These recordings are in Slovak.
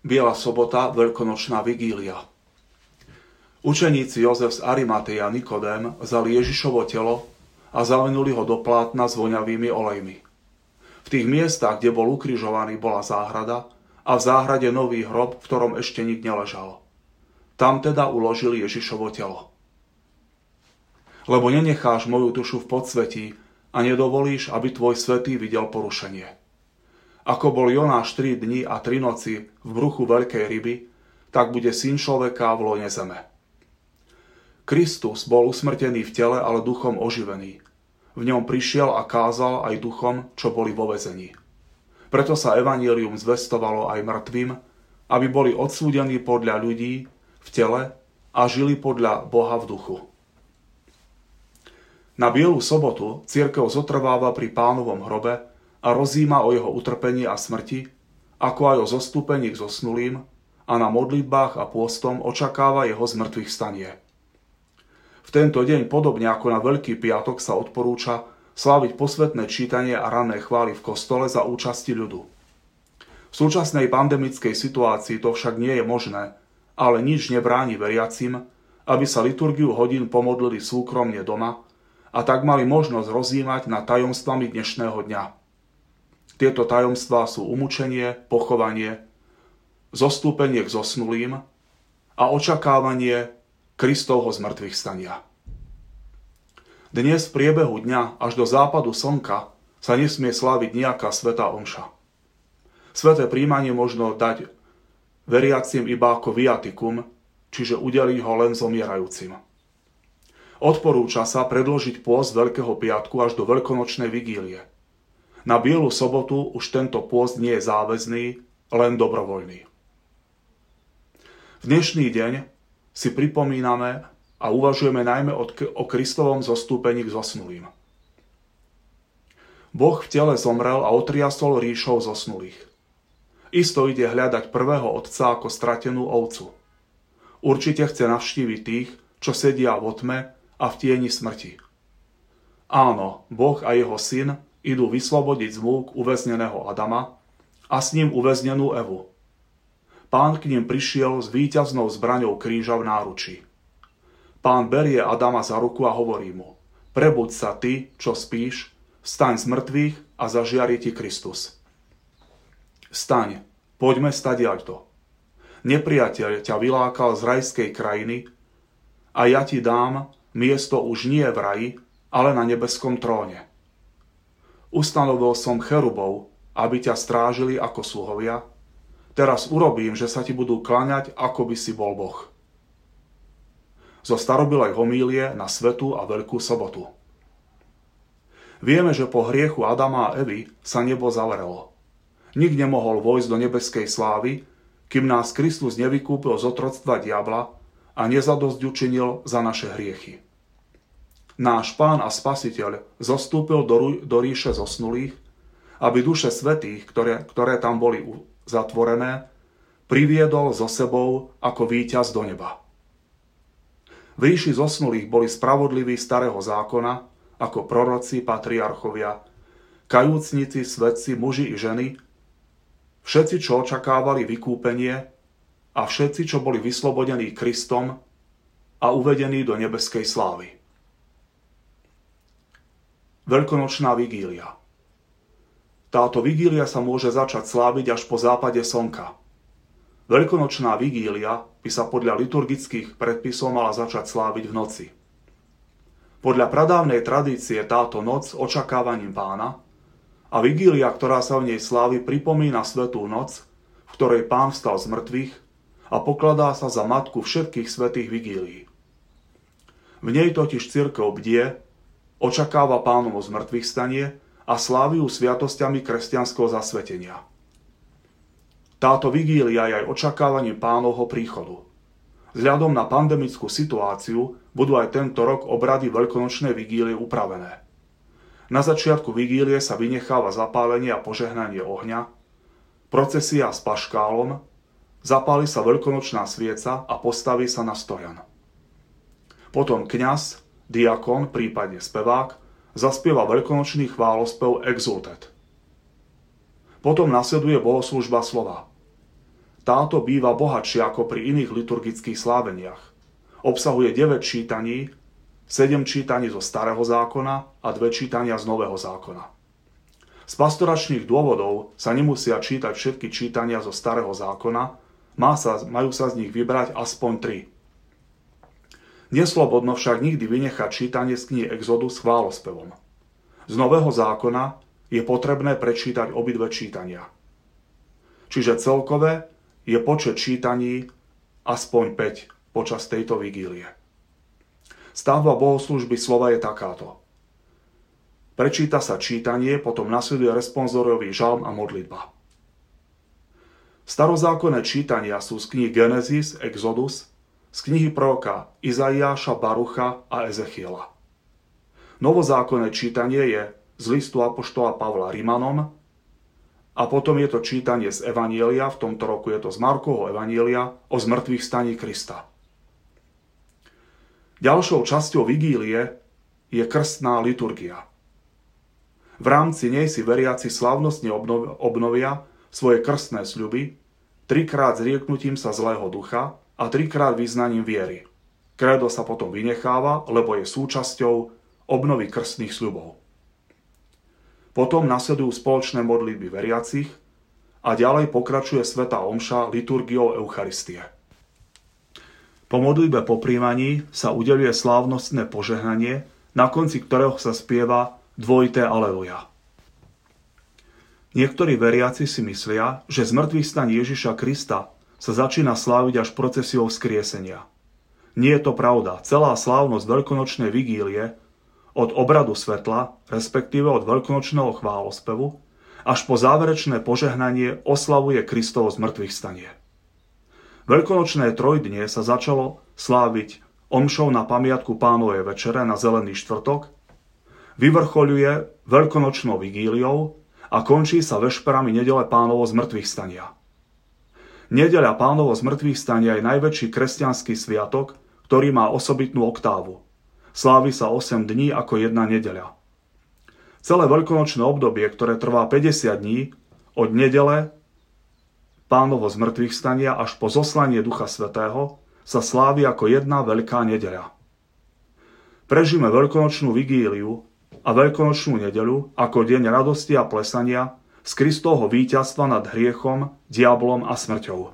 Biela sobota, veľkonočná vigília. Učeníci Jozef z Arimateja a vzali Ježišovo telo a zalenuli ho do plátna s voňavými olejmi. V tých miestach, kde bol ukrižovaný, bola záhrada a v záhrade nový hrob, v ktorom ešte nik neležal. Tam teda uložili Ježišovo telo. Lebo nenecháš moju dušu v podsvetí a nedovolíš, aby tvoj svetý videl porušenie. Ako bol Jonáš 3 dni a 3 noci v bruchu veľkej ryby, tak bude syn človeka v lone zeme. Kristus bol usmrtený v tele, ale duchom oživený. V ňom prišiel a kázal aj duchom, čo boli vo vezení. Preto sa evanílium zvestovalo aj mŕtvým, aby boli odsúdení podľa ľudí v tele a žili podľa Boha v duchu. Na Bielu sobotu církev zotrváva pri pánovom hrobe a rozíma o jeho utrpení a smrti, ako aj o zostúpení k zosnulým a na modlitbách a pôstom očakáva jeho zmrtvých stanie. V tento deň, podobne ako na Veľký piatok, sa odporúča sláviť posvetné čítanie a ranné chvály v kostole za účasti ľudu. V súčasnej pandemickej situácii to však nie je možné, ale nič nebráni veriacim, aby sa liturgiu hodín pomodlili súkromne doma a tak mali možnosť rozímať nad tajomstvami dnešného dňa. Tieto tajomstvá sú umúčenie, pochovanie, zostúpenie k zosnulým a očakávanie Kristovho zmrtvých stania. Dnes v priebehu dňa až do západu slnka sa nesmie sláviť nejaká svetá omša. Sveté príjmanie možno dať veriacim iba ako viatikum, čiže udeliť ho len zomierajúcim. Odporúča sa predložiť pôst Veľkého piatku až do veľkonočnej vigílie – na Bielu sobotu už tento pôst nie je záväzný, len dobrovoľný. V dnešný deň si pripomíname a uvažujeme najmä o Kristovom zostúpení k zosnulým. Boh v tele zomrel a otriasol ríšou zosnulých. Isto ide hľadať prvého otca ako stratenú ovcu. Určite chce navštíviť tých, čo sedia vo tme a v tieni smrti. Áno, Boh a jeho syn idú vyslobodiť z múk uväzneného Adama a s ním uväznenú Evu. Pán k ním prišiel s víťaznou zbraňou kríža v náruči. Pán berie Adama za ruku a hovorí mu, prebuď sa ty, čo spíš, vstaň z mŕtvych a zažiari ti Kristus. Staň, poďme to. Nepriateľ ťa vylákal z rajskej krajiny a ja ti dám miesto už nie v raji, ale na nebeskom tróne. Ustanovil som cherubov, aby ťa strážili ako sluhovia. Teraz urobím, že sa ti budú klaňať, ako by si bol Boh. Zo starobilej homílie na svetu a veľkú sobotu. Vieme, že po hriechu Adama a Evy sa nebo zavrelo. Nik nemohol vojsť do nebeskej slávy, kým nás Kristus nevykúpil z otroctva diabla a nezadosť učinil za naše hriechy náš pán a spasiteľ zostúpil do, do ríše zosnulých, aby duše svetých, ktoré, ktoré tam boli zatvorené, priviedol so sebou ako víťaz do neba. V ríši zosnulých boli spravodliví starého zákona, ako proroci, patriarchovia, kajúcnici, svedci, muži i ženy, všetci, čo očakávali vykúpenie a všetci, čo boli vyslobodení Kristom a uvedení do nebeskej slávy. Veľkonočná vigília. Táto vigília sa môže začať sláviť až po západe slnka. Veľkonočná vigília by sa podľa liturgických predpisov mala začať sláviť v noci. Podľa pradávnej tradície táto noc očakávaním pána a vigília, ktorá sa v nej slávi, pripomína svetú noc, v ktorej pán vstal z mŕtvych a pokladá sa za matku všetkých svetých vigílií. V nej totiž církev bdie očakáva pánovo zmrtvých stanie a sláviu sviatosťami kresťanského zasvetenia. Táto vigília je aj očakávaním pánovho príchodu. Vzhľadom na pandemickú situáciu budú aj tento rok obrady veľkonočnej vigílie upravené. Na začiatku vigílie sa vynecháva zapálenie a požehnanie ohňa, procesia s paškálom, zapáli sa veľkonočná svieca a postaví sa na stojan. Potom kňaz diakon, prípadne spevák, zaspieva veľkonočný chválospev Exultet. Potom nasleduje bohoslužba slova. táto býva bohatšia ako pri iných liturgických sláveniach. Obsahuje 9 čítaní, 7 čítaní zo Starého zákona a 2 čítania z Nového zákona. Z pastoračných dôvodov sa nemusia čítať všetky čítania zo Starého zákona, má sa, majú sa z nich vybrať aspoň 3. Neslobodno však nikdy vynechať čítanie z knihy Exodus s chválospevom. Z Nového zákona je potrebné prečítať obidve čítania. Čiže celkové je počet čítaní aspoň 5 počas tejto vigílie. Stavba bohoslužby slova je takáto. Prečíta sa čítanie, potom nasleduje responzorový žalm a modlitba. Starozákonné čítania sú z knihy Genesis, Exodus, z knihy proroka Izaiáša, Barucha a Ezechiela. Novozákonné čítanie je z listu Apoštola Pavla Rimanom a potom je to čítanie z Evanielia, v tomto roku je to z Markovho Evanielia o zmrtvých staní Krista. Ďalšou časťou vigílie je krstná liturgia. V rámci nej si veriaci slavnostne obnovia svoje krstné sľuby, trikrát zrieknutím sa zlého ducha a trikrát vyznaním viery. Kredo sa potom vynecháva, lebo je súčasťou obnovy krstných sľubov. Potom nasledujú spoločné modlitby veriacich a ďalej pokračuje Sveta Omša liturgiou Eucharistie. Po modlitbe po príjmaní sa udeluje slávnostné požehnanie, na konci ktorého sa spieva dvojité aleluja. Niektorí veriaci si myslia, že zmrtvý stan Ježiša Krista sa začína sláviť až procesiou vzkriesenia. Nie je to pravda. Celá slávnosť veľkonočnej vigílie od obradu svetla, respektíve od veľkonočného chválospevu, až po záverečné požehnanie oslavuje Kristovo zmrtvých stanie. Veľkonočné trojdnie sa začalo sláviť omšou na pamiatku pánovej večere na Zelený štvrtok, vyvrchoľuje veľkonočnou vigíliou a končí sa vešperami nedele pánovo zmrtvých stania. Nedeľa pánovo zmrtvých stania je najväčší kresťanský sviatok, ktorý má osobitnú oktávu. Slávi sa 8 dní ako jedna nedeľa. Celé veľkonočné obdobie, ktoré trvá 50 dní, od nedele pánovo zmrtvých stania až po zoslanie Ducha Svetého sa slávi ako jedna veľká nedeľa. Prežíme veľkonočnú vigíliu a veľkonočnú nedeľu ako deň radosti a plesania z Kristovho víťazstva nad hriechom, diablom a smrťou.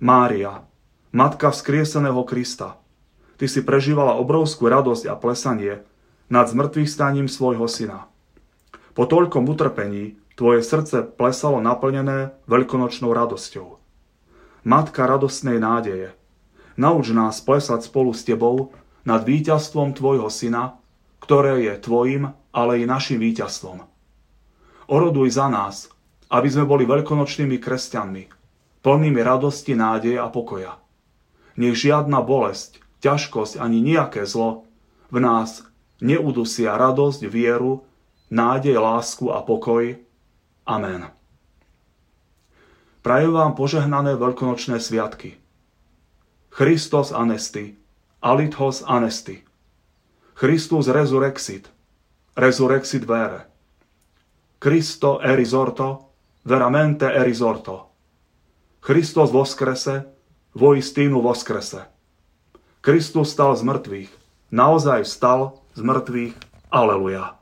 Mária, matka vzkrieseného Krista, ty si prežívala obrovskú radosť a plesanie nad zmrtvých staním svojho syna. Po toľkom utrpení Tvoje srdce plesalo naplnené veľkonočnou radosťou. Matka radostnej nádeje, nauč nás plesať spolu s Tebou nad víťazstvom Tvojho Syna, ktoré je Tvojim, ale i našim víťazstvom. Oroduj za nás, aby sme boli veľkonočnými kresťanmi, plnými radosti, nádeje a pokoja. Nech žiadna bolesť, ťažkosť ani nejaké zlo v nás neudusia radosť, vieru, nádej, lásku a pokoj, Amen. Prajem vám požehnané veľkonočné sviatky. Christos anesti, alithos anesti. Christus resurrexit, resurrexit vere. Cristo e risorto, veramente e risorto. Christos voskrese, voistínu voskrese. Kristus stal z mŕtvych, naozaj stal z mŕtvych. Aleluja.